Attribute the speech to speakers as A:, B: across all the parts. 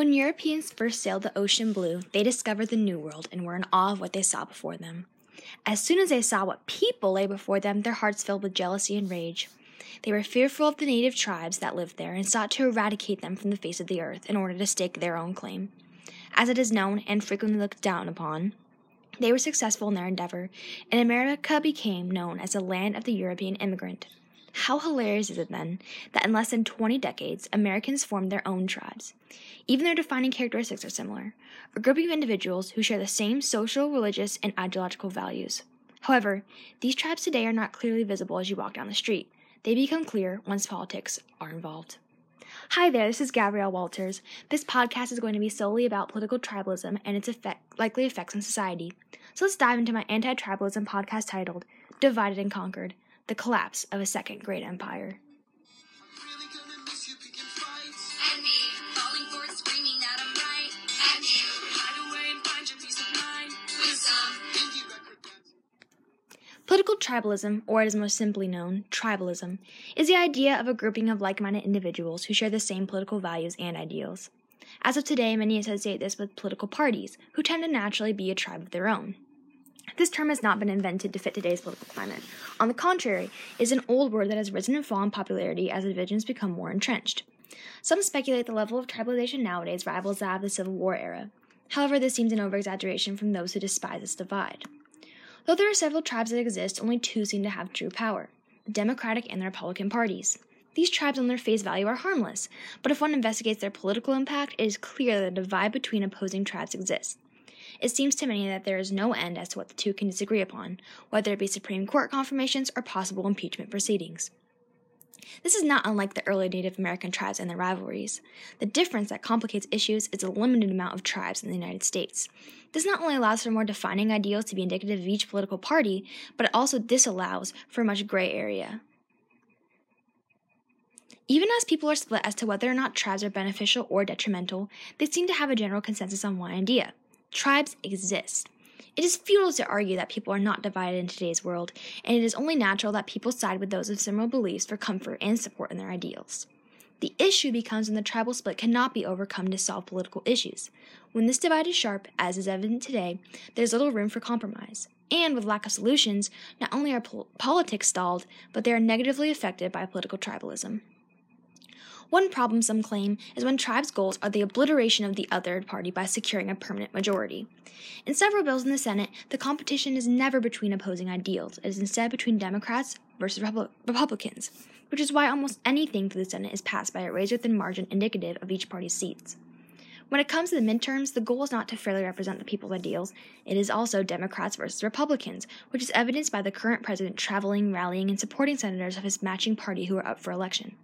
A: When Europeans first sailed the ocean blue, they discovered the New World and were in awe of what they saw before them. As soon as they saw what people lay before them, their hearts filled with jealousy and rage. They were fearful of the native tribes that lived there and sought to eradicate them from the face of the earth in order to stake their own claim. As it is known and frequently looked down upon, they were successful in their endeavor, and America became known as the land of the European immigrant. How hilarious is it then that in less than 20 decades, Americans formed their own tribes? Even their defining characteristics are similar a grouping of individuals who share the same social, religious, and ideological values. However, these tribes today are not clearly visible as you walk down the street. They become clear once politics are involved. Hi there, this is Gabrielle Walters. This podcast is going to be solely about political tribalism and its effect, likely effects on society. So let's dive into my anti tribalism podcast titled Divided and Conquered the collapse of a second great empire. Political tribalism, or as most simply known, tribalism, is the idea of a grouping of like minded individuals who share the same political values and ideals. As of today, many associate this with political parties, who tend to naturally be a tribe of their own. This term has not been invented to fit today's political climate. On the contrary, it is an old word that has risen and fallen in popularity as divisions become more entrenched. Some speculate the level of tribalization nowadays rivals that of the Civil War era. However, this seems an overexaggeration from those who despise this divide. Though there are several tribes that exist, only two seem to have true power the Democratic and the Republican parties. These tribes, on their face value, are harmless, but if one investigates their political impact, it is clear that a divide between opposing tribes exists. It seems to many that there is no end as to what the two can disagree upon, whether it be Supreme Court confirmations or possible impeachment proceedings. This is not unlike the early Native American tribes and their rivalries. The difference that complicates issues is the limited amount of tribes in the United States. This not only allows for more defining ideals to be indicative of each political party, but it also disallows for much gray area. Even as people are split as to whether or not tribes are beneficial or detrimental, they seem to have a general consensus on one idea Tribes exist. It is futile to argue that people are not divided in today's world, and it is only natural that people side with those of similar beliefs for comfort and support in their ideals. The issue becomes when the tribal split cannot be overcome to solve political issues. When this divide is sharp, as is evident today, there is little room for compromise. And with lack of solutions, not only are pol- politics stalled, but they are negatively affected by political tribalism. One problem some claim is when tribes' goals are the obliteration of the other party by securing a permanent majority. In several bills in the Senate, the competition is never between opposing ideals, it is instead between Democrats versus Republicans, which is why almost anything through the Senate is passed by a razor thin margin indicative of each party's seats. When it comes to the midterms, the goal is not to fairly represent the people's ideals. It is also Democrats versus Republicans, which is evidenced by the current president traveling, rallying, and supporting senators of his matching party who are up for election.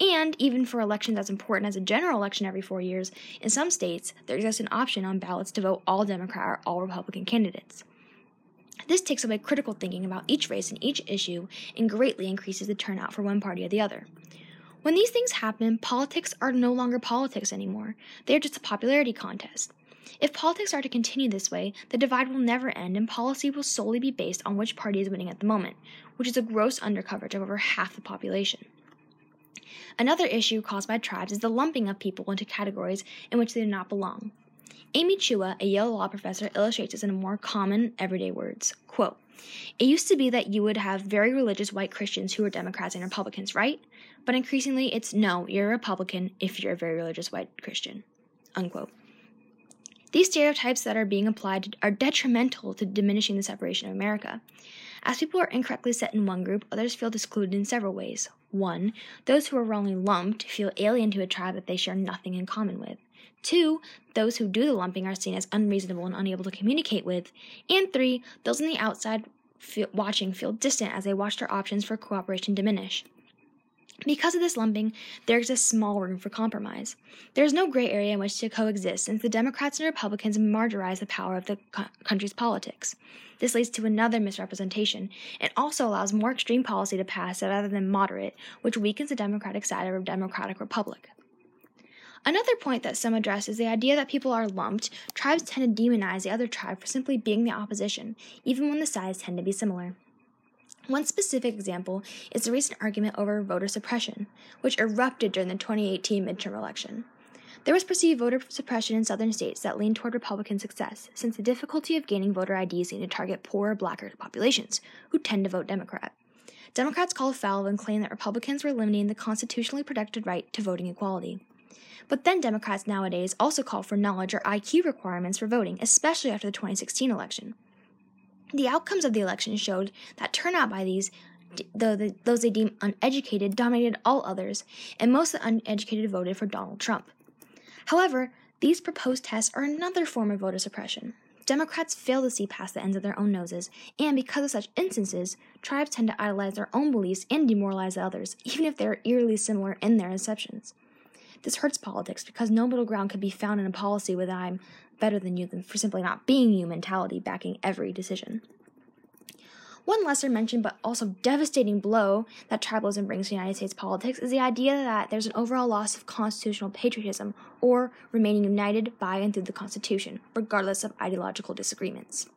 A: And even for elections as important as a general election every four years, in some states, there exists an option on ballots to vote all Democrat or all Republican candidates. This takes away critical thinking about each race and each issue and greatly increases the turnout for one party or the other. When these things happen, politics are no longer politics anymore. They are just a popularity contest. If politics are to continue this way, the divide will never end and policy will solely be based on which party is winning at the moment, which is a gross undercoverage of over half the population. Another issue caused by tribes is the lumping of people into categories in which they do not belong. Amy Chua, a Yale law professor, illustrates this in more common, everyday words. Quote, it used to be that you would have very religious white Christians who were Democrats and Republicans, right? But increasingly, it's no, you're a Republican if you're a very religious white Christian. Unquote. These stereotypes that are being applied are detrimental to diminishing the separation of America. As people are incorrectly set in one group, others feel excluded in several ways. One, those who are wrongly lumped feel alien to a tribe that they share nothing in common with. Two, those who do the lumping are seen as unreasonable and unable to communicate with. And three, those on the outside feel, watching feel distant as they watch their options for cooperation diminish. Because of this lumping, there exists small room for compromise. There is no gray area in which to coexist since the Democrats and Republicans marginalize the power of the co- country's politics. This leads to another misrepresentation. It also allows more extreme policy to pass rather than moderate, which weakens the Democratic side of a democratic republic. Another point that some address is the idea that people are lumped. Tribes tend to demonize the other tribe for simply being the opposition, even when the sides tend to be similar. One specific example is the recent argument over voter suppression, which erupted during the 2018 midterm election. There was perceived voter suppression in southern states that leaned toward Republican success, since the difficulty of gaining voter IDs seemed to target poorer, blacker populations, who tend to vote Democrat. Democrats called foul and claimed that Republicans were limiting the constitutionally protected right to voting equality. But then Democrats nowadays also call for knowledge or IQ requirements for voting, especially after the 2016 election. The outcomes of the election showed that turnout by these though the, those they deem uneducated dominated all others, and most of the uneducated voted for Donald Trump. However, these proposed tests are another form of voter suppression. Democrats fail to see past the ends of their own noses, and because of such instances, tribes tend to idolize their own beliefs and demoralize others, even if they are eerily similar in their assumptions. This hurts politics because no middle ground can be found in a policy with I'm better than you than for simply not being you mentality backing every decision. One lesser mentioned but also devastating blow that tribalism brings to United States politics is the idea that there's an overall loss of constitutional patriotism or remaining united by and through the Constitution, regardless of ideological disagreements.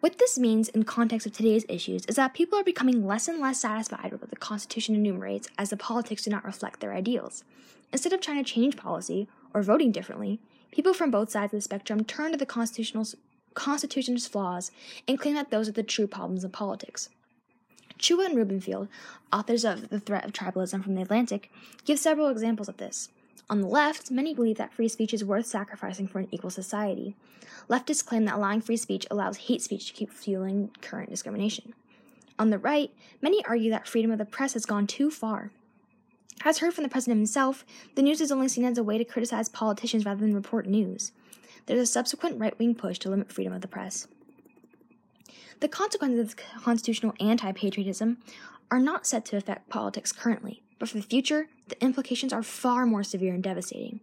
A: What this means in context of today's issues is that people are becoming less and less satisfied with what the Constitution enumerates as the politics do not reflect their ideals. Instead of trying to change policy or voting differently, people from both sides of the spectrum turn to the constitutional Constitution's flaws and claim that those are the true problems of politics. Chua and Rubenfeld, authors of The Threat of Tribalism from the Atlantic, give several examples of this. On the left, many believe that free speech is worth sacrificing for an equal society. Leftists claim that allowing free speech allows hate speech to keep fueling current discrimination. On the right, many argue that freedom of the press has gone too far. As heard from the president himself, the news is only seen as a way to criticize politicians rather than report news there's a subsequent right wing push to limit freedom of the press. The consequences of this constitutional anti patriotism are not set to affect politics currently, but for the future, the implications are far more severe and devastating.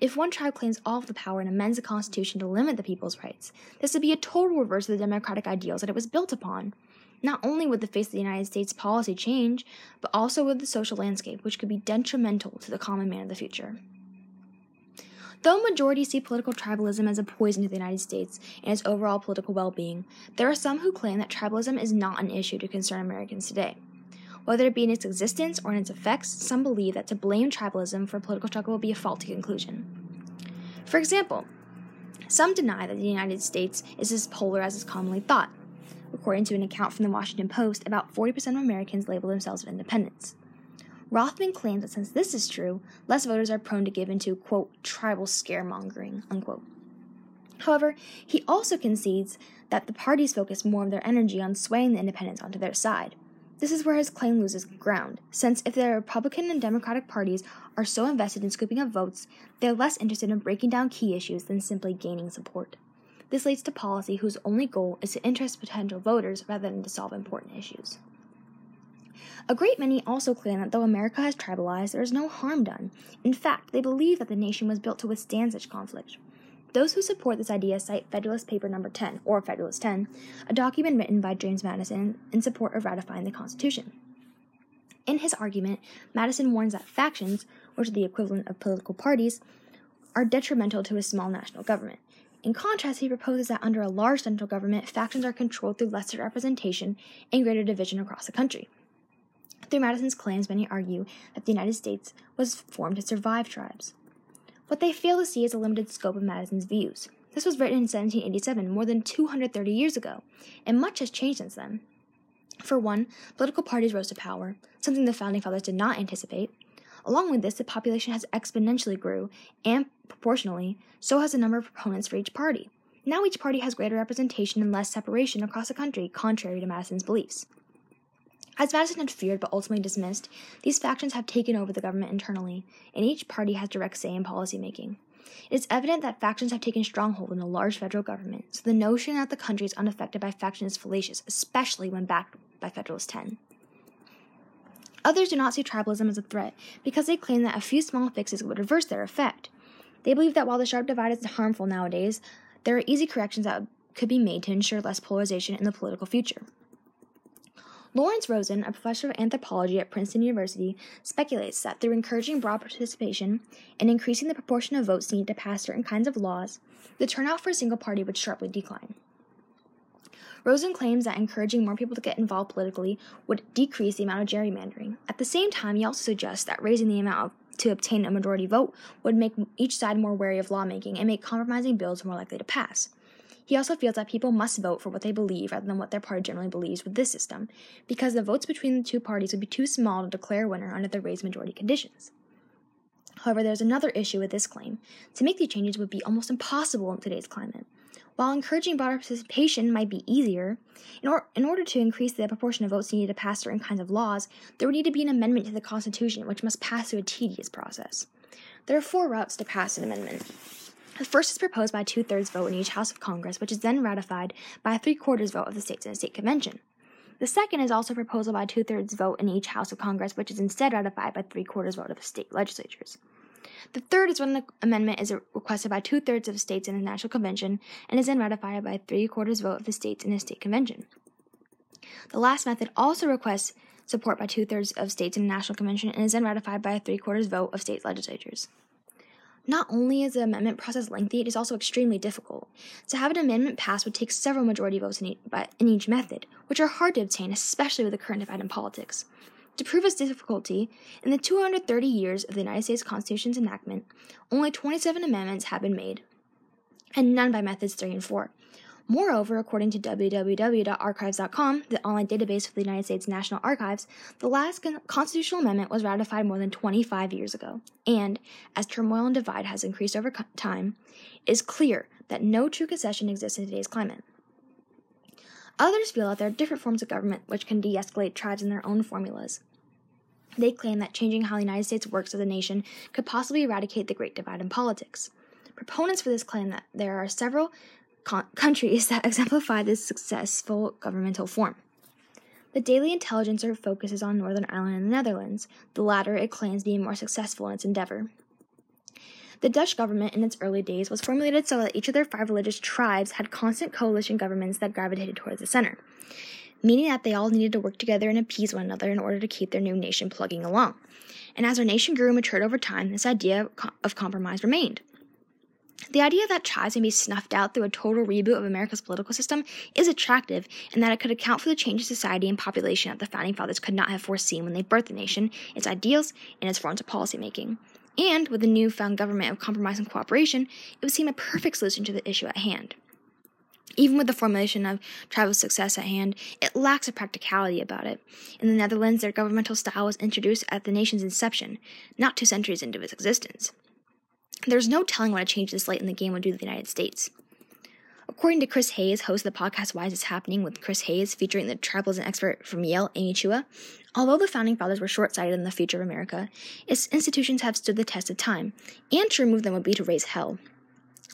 A: If one tribe claims all of the power and amends the Constitution to limit the people's rights, this would be a total reverse of the democratic ideals that it was built upon. Not only would the face of the United States policy change, but also would the social landscape, which could be detrimental to the common man of the future. Though majorities see political tribalism as a poison to the United States and its overall political well being, there are some who claim that tribalism is not an issue to concern Americans today. Whether it be in its existence or in its effects, some believe that to blame tribalism for political struggle will be a faulty conclusion. For example, some deny that the United States is as polar as is commonly thought. According to an account from the Washington Post, about 40% of Americans label themselves as independents. Rothman claims that since this is true, less voters are prone to give into, quote, tribal scaremongering, unquote. However, he also concedes that the parties focus more of their energy on swaying the independents onto their side. This is where his claim loses ground, since if the Republican and Democratic parties are so invested in scooping up votes, they are less interested in breaking down key issues than simply gaining support. This leads to policy whose only goal is to interest potential voters rather than to solve important issues. A great many also claim that though America has tribalized, there is no harm done. In fact, they believe that the nation was built to withstand such conflict. Those who support this idea cite Federalist Paper Number 10, or Federalist 10, a document written by James Madison in support of ratifying the Constitution. In his argument, Madison warns that factions, which are the equivalent of political parties, are detrimental to a small national government. In contrast, he proposes that under a large central government, factions are controlled through lesser representation and greater division across the country. Through Madison's claims, many argue that the United States was formed to survive tribes. What they fail to see is the limited scope of Madison's views. This was written in 1787, more than 230 years ago, and much has changed since then. For one, political parties rose to power, something the founding fathers did not anticipate. Along with this, the population has exponentially grew, and proportionally, so has the number of proponents for each party. Now each party has greater representation and less separation across the country, contrary to Madison's beliefs. As Madison had feared but ultimately dismissed, these factions have taken over the government internally, and each party has direct say in policymaking. It is evident that factions have taken stronghold in a large federal government, so the notion that the country is unaffected by factions is fallacious, especially when backed by Federalist 10. Others do not see tribalism as a threat because they claim that a few small fixes would reverse their effect. They believe that while the sharp divide is harmful nowadays, there are easy corrections that could be made to ensure less polarization in the political future. Lawrence Rosen, a professor of anthropology at Princeton University, speculates that through encouraging broad participation and increasing the proportion of votes needed to pass certain kinds of laws, the turnout for a single party would sharply decline. Rosen claims that encouraging more people to get involved politically would decrease the amount of gerrymandering. At the same time, he also suggests that raising the amount to obtain a majority vote would make each side more wary of lawmaking and make compromising bills more likely to pass. He also feels that people must vote for what they believe rather than what their party generally believes with this system, because the votes between the two parties would be too small to declare a winner under the raised majority conditions. However, there's another issue with this claim. To make these changes would be almost impossible in today's climate. While encouraging broader participation might be easier, in, or- in, order to increase the proportion of votes needed to pass certain kinds of laws, there would need to be an amendment to the Constitution, which must pass through a tedious process. There are four routes to pass an amendment. The first is proposed by a two thirds vote in each House of Congress, which is then ratified by a three quarters vote of the states in a state convention. The second is also a proposal by a two thirds vote in each House of Congress, which is instead ratified by three quarters vote of the state legislatures. The third is when the amendment is requested by two thirds of states in a national convention and is then ratified by three quarters vote of the states in a state convention. The last method also requests support by two thirds of states in a national convention and is then ratified by a three quarters vote of state legislatures. Not only is the amendment process lengthy, it is also extremely difficult. To have an amendment passed would take several majority votes in each, in each method, which are hard to obtain, especially with the current divide in politics. To prove its difficulty, in the 230 years of the United States Constitution's enactment, only 27 amendments have been made, and none by methods 3 and 4. Moreover, according to www.archives.com, the online database for the United States National Archives, the last constitutional amendment was ratified more than 25 years ago. And, as turmoil and divide has increased over time, it is clear that no true concession exists in today's climate. Others feel that there are different forms of government which can de escalate tribes in their own formulas. They claim that changing how the United States works as a nation could possibly eradicate the Great Divide in politics. Proponents for this claim that there are several con- countries that exemplify this successful governmental form. The Daily Intelligencer focuses on Northern Ireland and the Netherlands, the latter it claims being more successful in its endeavor. The Dutch government in its early days was formulated so that each of their five religious tribes had constant coalition governments that gravitated towards the center, meaning that they all needed to work together and appease one another in order to keep their new nation plugging along. And as our nation grew and matured over time, this idea of compromise remained. The idea that tribes may be snuffed out through a total reboot of America's political system is attractive in that it could account for the change in society and population that the founding fathers could not have foreseen when they birthed the nation, its ideals, and its forms of policymaking. And with the newfound government of compromise and cooperation, it would seem a perfect solution to the issue at hand. Even with the formulation of tribal success at hand, it lacks a practicality about it. In the Netherlands, their governmental style was introduced at the nation's inception, not two centuries into its existence. There's no telling what a change this late in the game would do to the United States. According to Chris Hayes, host of the podcast Why Is This Happening with Chris Hayes, featuring the tribalism expert from Yale, Amy Chua, although the founding fathers were short sighted in the future of America, its institutions have stood the test of time, and to remove them would be to raise hell.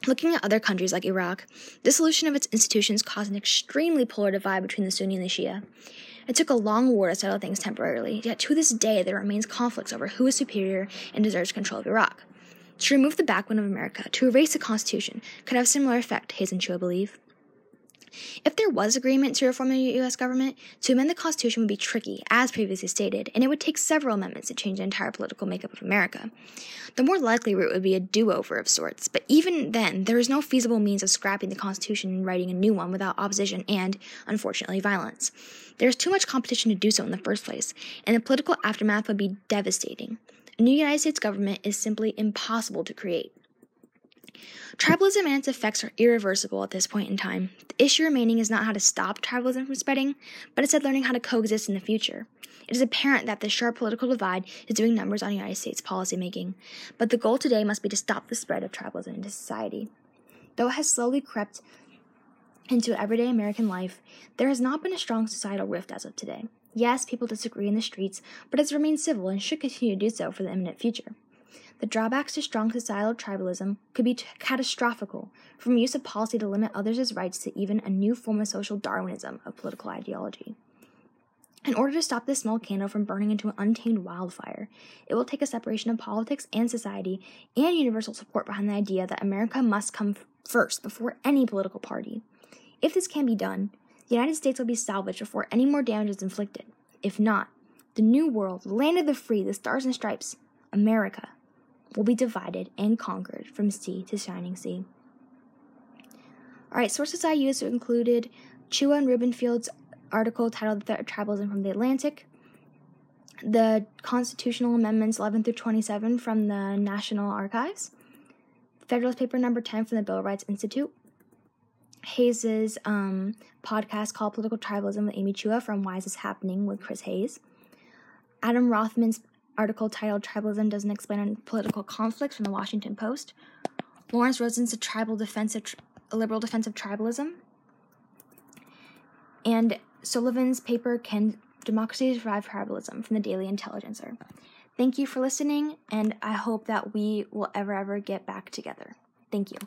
A: Looking at other countries like Iraq, dissolution of its institutions caused an extremely polar divide between the Sunni and the Shia. It took a long war to settle things temporarily, yet to this day there remains conflicts over who is superior and deserves control of Iraq. To remove the backbone of America, to erase the Constitution, could have similar effect, Hayes and Chua believe. If there was agreement to reform the U.S. government, to amend the Constitution would be tricky, as previously stated, and it would take several amendments to change the entire political makeup of America. The more likely route would be a do over of sorts, but even then, there is no feasible means of scrapping the Constitution and writing a new one without opposition and, unfortunately, violence. There is too much competition to do so in the first place, and the political aftermath would be devastating. A new United States government is simply impossible to create. Tribalism and its effects are irreversible at this point in time. The issue remaining is not how to stop tribalism from spreading, but instead learning how to coexist in the future. It is apparent that the sharp political divide is doing numbers on United States policymaking, but the goal today must be to stop the spread of tribalism into society. Though it has slowly crept into everyday American life, there has not been a strong societal rift as of today. Yes, people disagree in the streets, but has remained civil and should continue to do so for the imminent future. The drawbacks to strong societal tribalism could be t- catastrophical, from use of policy to limit others' rights to even a new form of social Darwinism of political ideology. In order to stop this small candle from burning into an untamed wildfire, it will take a separation of politics and society and universal support behind the idea that America must come f- first before any political party. If this can be done, the United States will be salvaged before any more damage is inflicted. If not, the New World, the land of the free, the stars and stripes, America, will be divided and conquered from sea to shining sea. All right, sources I used included Chua and Rubenfield's article titled the Threat of Tribalism from the Atlantic, the constitutional amendments 11 through 27 from the National Archives, Federalist Paper number 10 from the Bill of Rights Institute, Hayes's um, podcast called Political Tribalism with Amy Chua from Why Is This Happening with Chris Hayes, Adam Rothman's article titled Tribalism Doesn't Explain Political Conflicts from the Washington Post, Lawrence Rosen's A Tribal Defense of, a Liberal Defense of Tribalism, and Sullivan's paper Can Democracy Survive Tribalism from the Daily Intelligencer. Thank you for listening, and I hope that we will ever, ever get back together. Thank you.